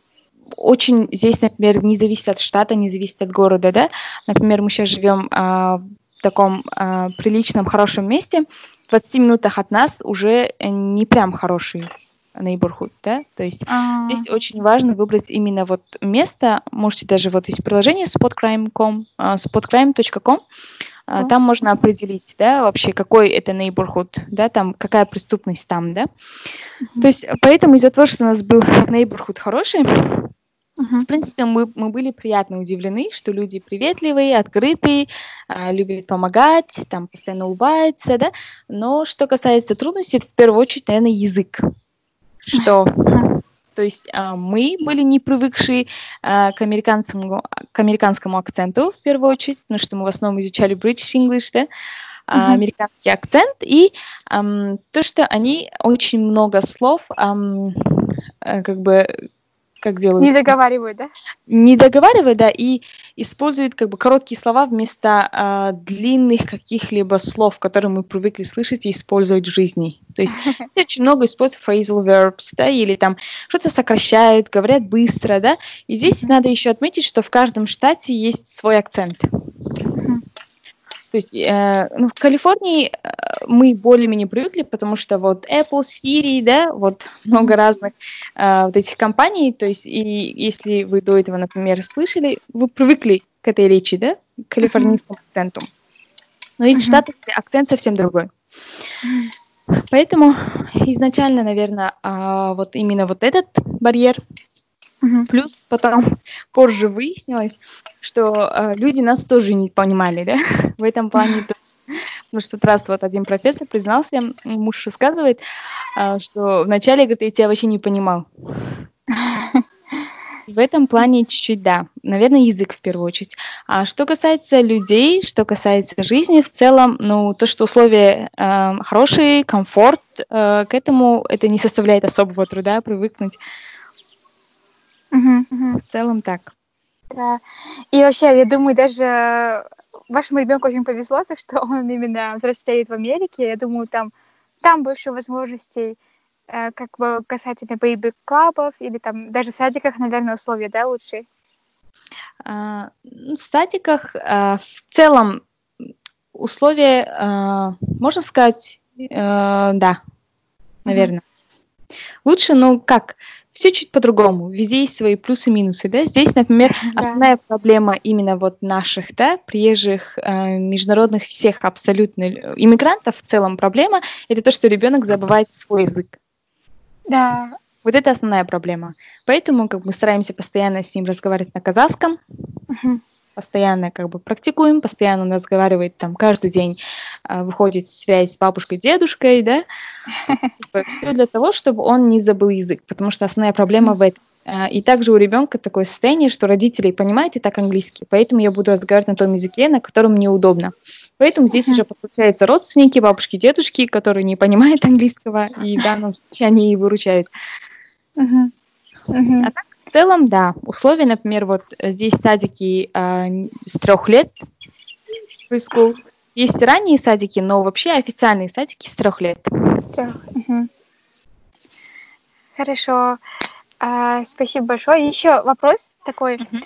очень здесь, например, не зависит от штата, не зависит от города, да. Например, мы сейчас живем а, в таком а, приличном, хорошем месте, 20 минутах от нас уже э, не прям хороший neighborhood, да, то есть А-а-а. здесь очень важно выбрать именно вот место, можете даже вот есть приложение spotcrime.com, uh, spotcrime.com, uh, там можно определить, да, вообще какой это neighborhood, да, там какая преступность там, да, uh-huh. то есть поэтому из-за того, что у нас был neighborhood хороший, В принципе, мы, мы были приятно удивлены, что люди приветливые, открытые, э, любят помогать, там постоянно улыбаются, да. Но что касается трудностей, это в первую очередь, наверное, язык. Что. То есть а, мы были не привыкшие а, к, американскому, к американскому акценту в первую очередь, потому что мы в основном изучали British English, да, а, американский акцент, и а, то, что они очень много слов а, как бы как делают? Не договаривают, да? Не договаривают, да, и используют как бы короткие слова вместо э, длинных каких-либо слов, которые мы привыкли слышать и использовать в жизни. То есть очень много используют phrasal verbs, да, или там что-то сокращают, говорят быстро, да. И здесь надо еще отметить, что в каждом штате есть свой акцент. То есть э, ну, в Калифорнии мы более-менее привыкли, потому что вот Apple, Siri, да, вот много разных э, вот этих компаний, то есть и если вы до этого, например, слышали, вы привыкли к этой речи, да, к калифорнийскому акценту. Но из Штатов акцент совсем другой. Поэтому изначально, наверное, а, вот именно вот этот барьер Угу. Плюс потом позже выяснилось, что э, люди нас тоже не понимали, да, в этом плане. Потому что раз вот один профессор признался, муж рассказывает, э, что вначале, говорит, я тебя вообще не понимал. В этом плане чуть-чуть, да. Наверное, язык в первую очередь. А что касается людей, что касается жизни в целом, ну, то, что условия э, хорошие, комфорт, э, к этому это не составляет особого труда привыкнуть. Угу, В целом так. Да. И вообще, я думаю, даже вашему ребенку очень повезло, то, что он именно взрослеет в Америке. Я думаю, там, там больше возможностей, э, как бы касательно baby-club ов или там даже в садиках, наверное, условия, да, лучше? А, ну, в садиках а, в целом условия, а, можно сказать, а, да, наверное. Mm-hmm. Лучше, ну как, все чуть по-другому. Везде есть свои плюсы и минусы, да. Здесь, например, да. основная проблема именно вот наших, да, приезжих, э, международных всех абсолютно иммигрантов в целом проблема это то, что ребенок забывает свой язык. Да. Вот это основная проблема. Поэтому как мы стараемся постоянно с ним разговаривать на казахском. Uh-huh постоянно как бы практикуем, постоянно он разговаривает там каждый день, э, выходит связь с бабушкой, дедушкой, да, типа, все для того, чтобы он не забыл язык, потому что основная проблема в этом. Э, и также у ребенка такое состояние, что родители понимают и так английский, поэтому я буду разговаривать на том языке, на котором мне удобно. Поэтому здесь uh-huh. уже подключаются родственники, бабушки, дедушки, которые не понимают английского, и в данном случае они и выручают. Uh-huh. Uh-huh. А так целом, да. Условия, например, вот э, здесь садики э, с трех лет, preschool. Есть ранние садики, но вообще официальные садики с трех лет. С трех. Угу. Хорошо. А, спасибо большое. Еще вопрос такой. Угу.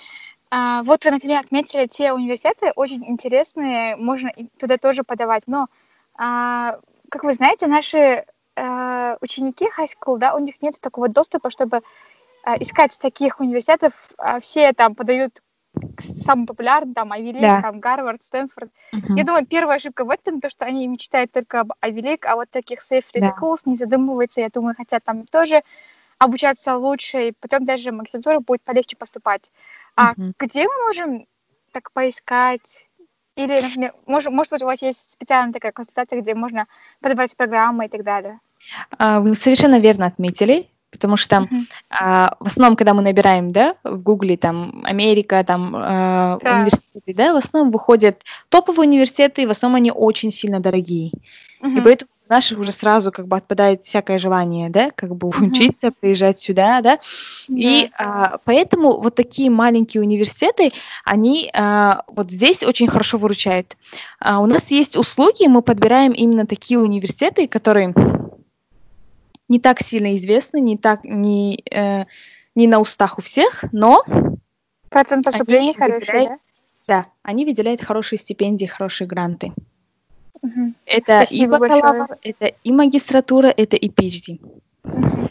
А, вот вы, например, отметили те университеты, очень интересные, можно туда тоже подавать. Но, а, как вы знаете, наши а, ученики high school, да, у них нет такого доступа, чтобы искать таких университетов, а, все там подают самым популярным, там, League, да. там, Гарвард, Стэнфорд. Uh-huh. Я думаю, первая ошибка в этом, то, что они мечтают только об League, а вот таких safety да. schools не задумываются, я думаю, хотят там тоже обучаться лучше, и потом даже в магистратуру будет полегче поступать. А uh-huh. где мы можем так поискать? Или, например, может, может быть, у вас есть специальная такая консультация, где можно подобрать программы и так далее? Uh, вы совершенно верно отметили потому что uh-huh. а, в основном, когда мы набираем, да, в Гугле там Америка, там а, да. университеты, да, в основном выходят топовые университеты, и в основном они очень сильно дорогие, uh-huh. и поэтому у наших уже сразу как бы отпадает всякое желание, да, как бы uh-huh. учиться, приезжать сюда, да, yeah. и а, поэтому вот такие маленькие университеты, они а, вот здесь очень хорошо выручают. А, у нас есть услуги, мы подбираем именно такие университеты, которые не так сильно известны, не так не, э, не на устах у всех, но процент поступления хороший, да? Да, они выделяют хорошие стипендии, хорошие гранты. Угу. Это Спасибо и бакалавр, это и магистратура, это и PhD. Угу.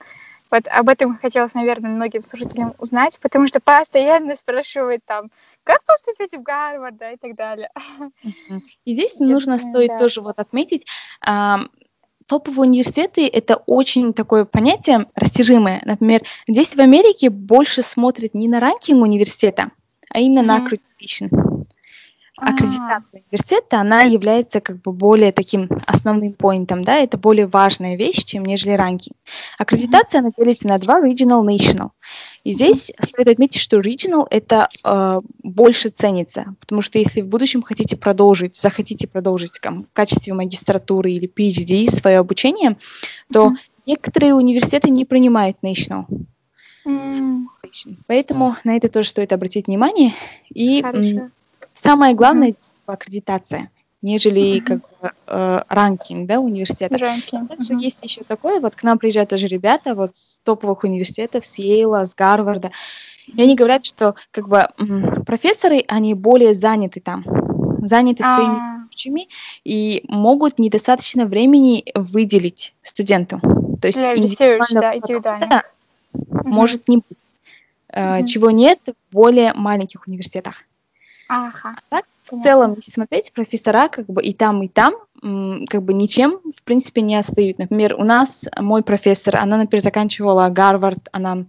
Вот об этом хотелось, наверное, многим слушателям узнать, потому что постоянно спрашивают там, как поступить в Гарвард, да, и так далее. И здесь Я нужно думаю, стоит да. тоже вот отметить, топовые университеты — это очень такое понятие растяжимое. Например, здесь в Америке больше смотрят не на ранкинг университета, а именно mm-hmm. на accreditation. Аккредитация а. университета, она является как бы более таким основным поинтом, да, это более важная вещь, чем нежели ранкинг. Аккредитация, она делится на два, regional, national. И здесь стоит отметить, что regional это э, больше ценится, потому что если в будущем хотите продолжить, захотите продолжить там, в качестве магистратуры или PhD свое обучение, то mm-hmm. некоторые университеты не принимают national. Mm. Поэтому на это тоже стоит обратить внимание. И Хорошо. Самое главное mm-hmm. аккредитация нежели mm-hmm. как бы э, ранкинг, да, университета. Ранкинг. Также mm-hmm. есть еще такое, вот к нам приезжают тоже ребята вот с топовых университетов, с Йейла, с Гарварда, и они говорят, что как бы профессоры, они более заняты там, заняты своими коучами и могут недостаточно времени выделить студенту. То есть Для research, да, индивидуально. Может не быть. Uh, чего нет в более маленьких университетах. Ага. Так, в целом, если смотреть, профессора как бы и там, и там как бы ничем, в принципе, не остают. Например, у нас мой профессор, она, например, заканчивала Гарвард, она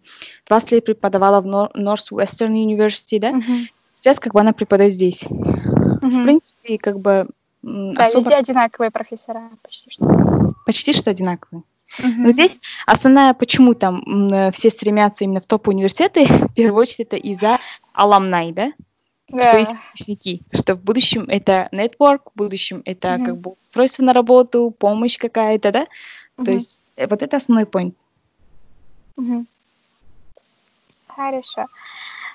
20 лет преподавала в Northwestern University, да? Uh-huh. Сейчас как бы она преподает здесь. Uh-huh. В принципе, как бы да, особо... везде одинаковые профессора, почти что. Почти что одинаковые. Uh-huh. Но здесь основная, почему там все стремятся именно в топ-университеты, в первую очередь это из-за аламнай, да? Да. Что есть выпускники, что в будущем это network, в будущем это uh-huh. как бы устройство на работу, помощь какая-то, да? Uh-huh. То есть э, вот это основной point. Uh-huh. Хорошо.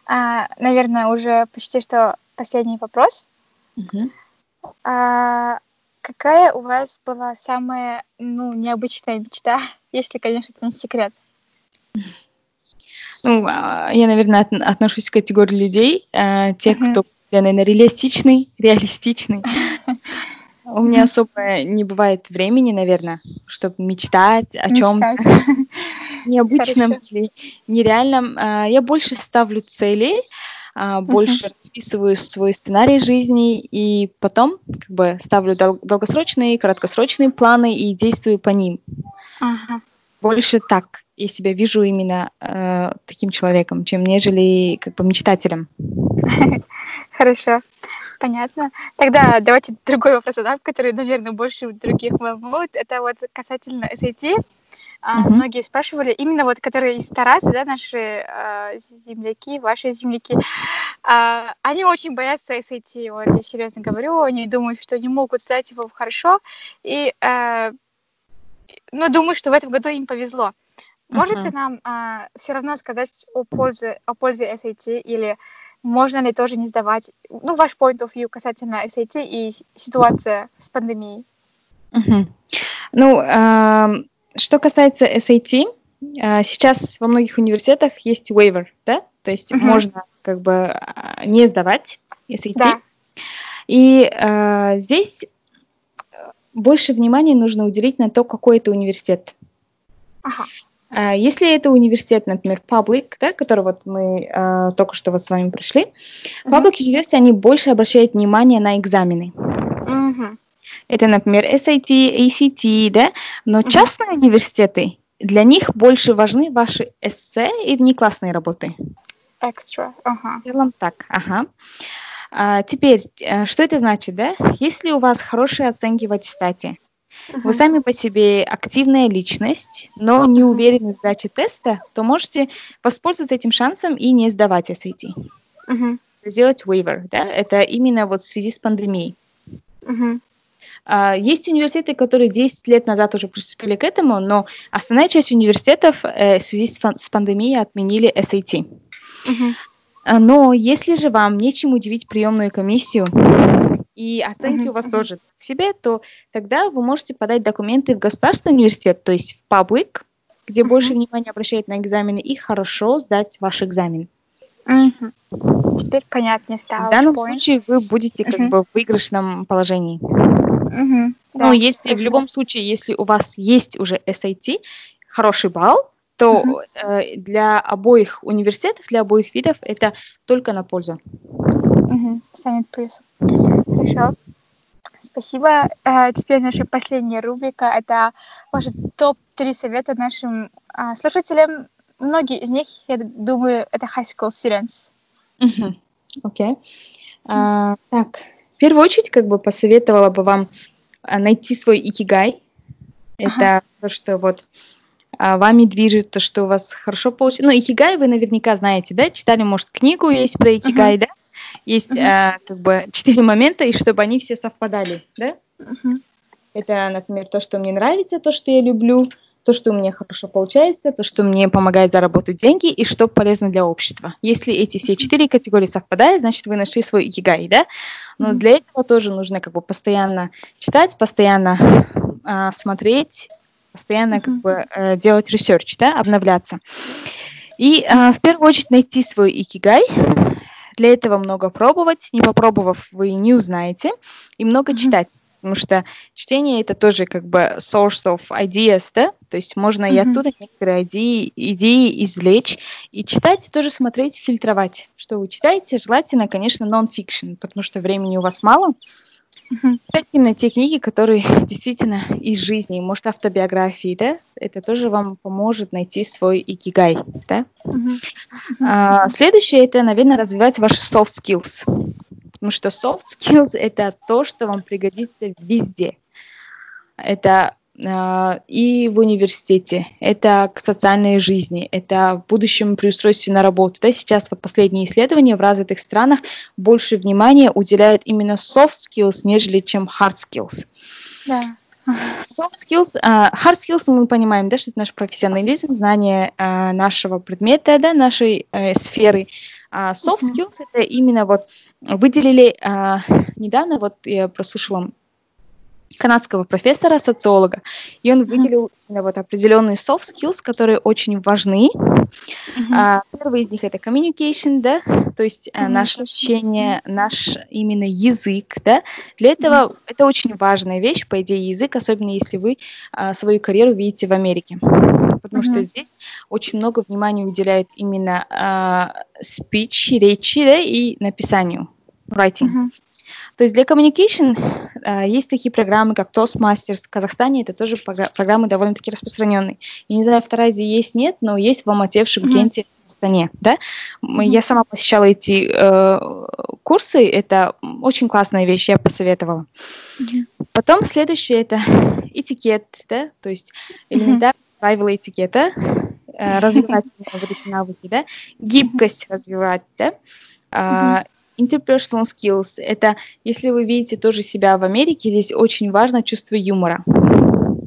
А, наверное, уже почти что последний вопрос. Uh-huh. А, какая у вас была самая, ну, необычная мечта, если, конечно, это не секрет? Ну, а, я, наверное, от, отношусь к категории людей, э, тех, uh-huh. кто, наверное, реалистичный, реалистичный. У меня особо не бывает времени, наверное, чтобы мечтать о чем-то необычном или нереальном. А, я больше ставлю цели, больше расписываю свой сценарий жизни и потом как бы ставлю дол- долгосрочные, краткосрочные планы и действую по ним. Больше так я себя вижу именно э, таким человеком, чем нежели как бы мечтателем. Хорошо, понятно. Тогда давайте другой вопрос задам, который, наверное, больше других волнует. Это вот касательно SAT. Uh-huh. Многие спрашивали, именно вот которые из Тараса, да, наши э, земляки, ваши земляки, э, они очень боятся SAT, вот я серьезно говорю, они думают, что не могут сдать его хорошо, и, э, но думаю, что в этом году им повезло. Можете uh-huh. нам э, все равно сказать о пользе, о пользе SAT или можно ли тоже не сдавать, ну, ваш point of view касательно SAT и ситуация с пандемией? Uh-huh. Ну, э, что касается SAT, а, сейчас во многих университетах есть waiver, да, то есть uh-huh. можно как бы а, не сдавать SAT. Да. И э, здесь больше внимания нужно уделить на то, какой это университет. Ага. Если это университет, например, public, да, который вот мы э, только что вот с вами пришли, uh-huh. public university, они больше обращают внимание на экзамены. Uh-huh. Это, например, SAT, ACT, да, но uh-huh. частные университеты, для них больше важны ваши эссе и внеклассные работы. Extra, ага. В целом так, ага. А, теперь, э, что это значит, да? Если у вас хорошие оценки в аттестате, вы сами по себе активная личность, но не уверены в сдаче теста, то можете воспользоваться этим шансом и не сдавать SAT. Uh-huh. Сделать waiver, да? Это именно вот в связи с пандемией. Uh-huh. Есть университеты, которые 10 лет назад уже приступили к этому, но основная часть университетов э, в связи с пандемией отменили SAT. Uh-huh. Но если же вам нечем удивить приемную комиссию, и оценки uh-huh. у вас тоже к себе, то тогда вы можете подать документы в государственный университет, то есть в public, где uh-huh. больше внимания обращают на экзамены, и хорошо сдать ваш экзамен. Uh-huh. Теперь понятнее стало. В данном случае вы будете как uh-huh. бы в выигрышном положении. Uh-huh. Но да, если хорошо. в любом случае, если у вас есть уже SAT, хороший балл, то uh-huh. э, для обоих университетов, для обоих видов это только на пользу. Угу, станет плюсом. Хорошо. Спасибо. Э, теперь наша последняя рубрика. Это ваши топ-3 совета нашим а, слушателям. Многие из них, я думаю, это high school students. Окей. Okay. Uh, так, в первую очередь, как бы посоветовала бы вам а, найти свой икигай. Это ага. то, что вот а, вами движет, то, что у вас хорошо получилось. Ну, икигай вы наверняка знаете, да? Читали, может, книгу есть про икигай, да? Есть uh-huh. а, как бы четыре момента, и чтобы они все совпадали, да? Uh-huh. Это, например, то, что мне нравится, то, что я люблю, то, что у меня хорошо получается, то, что мне помогает заработать деньги и что полезно для общества. Если эти все четыре категории совпадают, значит, вы нашли свой икигай, да? Но для этого тоже нужно как бы постоянно читать, постоянно а, смотреть, постоянно как бы э, делать research, да, обновляться. И э, в первую очередь найти свой икигай, Для этого много пробовать, не попробовав, вы не узнаете, и много читать потому что чтение это тоже как бы source of ideas, да, то есть можно mm-hmm. и оттуда некоторые идеи, идеи извлечь, и читать, тоже смотреть, фильтровать, что вы читаете, желательно, конечно, non-fiction, потому что времени у вас мало, Mm-hmm. Именно те книги, которые действительно из жизни, может, автобиографии, да, это тоже вам поможет найти свой икигай, да. А, следующее это, наверное, развивать ваши soft skills. Потому что soft skills — это то, что вам пригодится везде. Это и в университете, это к социальной жизни, это в будущем при устройстве на работу. Да, сейчас вот последние исследования в развитых странах больше внимания уделяют именно soft skills, нежели чем hard skills. Да. Soft skills, uh, hard skills мы понимаем, да, что это наш профессионализм, знание uh, нашего предмета, да, нашей uh, сферы. А soft skills mm-hmm. это именно вот выделили а, недавно, вот я прослушала канадского профессора, социолога, и он выделил mm-hmm. вот определенные soft skills, которые очень важны. Mm-hmm. А, первый из них это communication, да, то есть mm-hmm. наше общение, наш именно язык, да. Для этого mm-hmm. это очень важная вещь, по идее, язык, особенно если вы а, свою карьеру видите в Америке потому mm-hmm. что здесь очень много внимания уделяют именно э, speech, речи да, и написанию, writing. Mm-hmm. То есть для communication э, есть такие программы, как Toastmasters. В Казахстане это тоже программы довольно-таки распространенные. Я не знаю, в Таразе есть, нет, но есть в Алмате, в Шымкенте, mm-hmm. в Астане. Да? Mm-hmm. Я сама посещала эти э, курсы, это очень классная вещь, я посоветовала. Mm-hmm. Потом следующее это этикет, да, то есть элементарно mm-hmm. правила этикета, э, развивать вот эти навыки, да, гибкость развивать, да, mm-hmm interpersonal skills — это если вы видите тоже себя в Америке, здесь очень важно чувство юмора.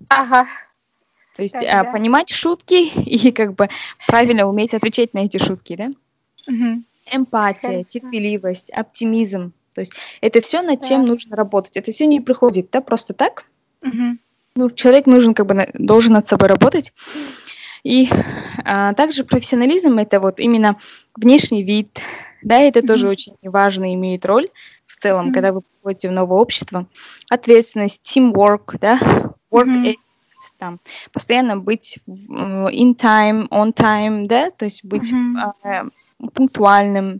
Ага. То есть а, да. понимать шутки и как бы правильно уметь отвечать на эти шутки, да? Угу. Эмпатия, терпеливость, оптимизм. То есть это все, над да. чем нужно работать. Это все не приходит, да, просто так. Угу. Ну, человек нужен как бы должен над собой работать. И а, также профессионализм это вот именно внешний вид, да, это mm-hmm. тоже очень важно имеет роль в целом, mm-hmm. когда вы приходите в новое общество. Ответственность, teamwork, да, work mm-hmm. ethics, там, постоянно быть in time, on time, да, то есть быть mm-hmm. э, пунктуальным.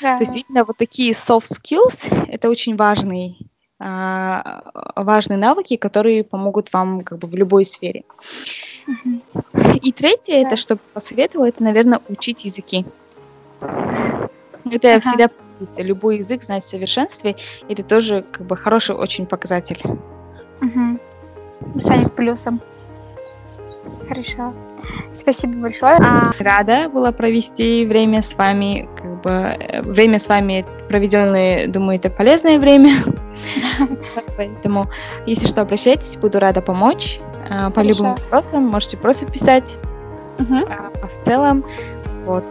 Yeah. То есть именно вот такие soft skills, это очень важные э, важные навыки, которые помогут вам как бы в любой сфере. Mm-hmm. И третье, yeah. это что посоветовала, это, наверное, учить языки. Это ага. всегда любой язык знать в совершенстве, это тоже как бы хороший очень показатель. Угу. Станет плюсом. Хорошо. Спасибо большое. А... Рада была провести время с вами, как бы э, время с вами проведенное, думаю, это полезное время. Поэтому, если что, обращайтесь, буду рада помочь. А, по любым вопросам можете просто писать. А в целом, вот.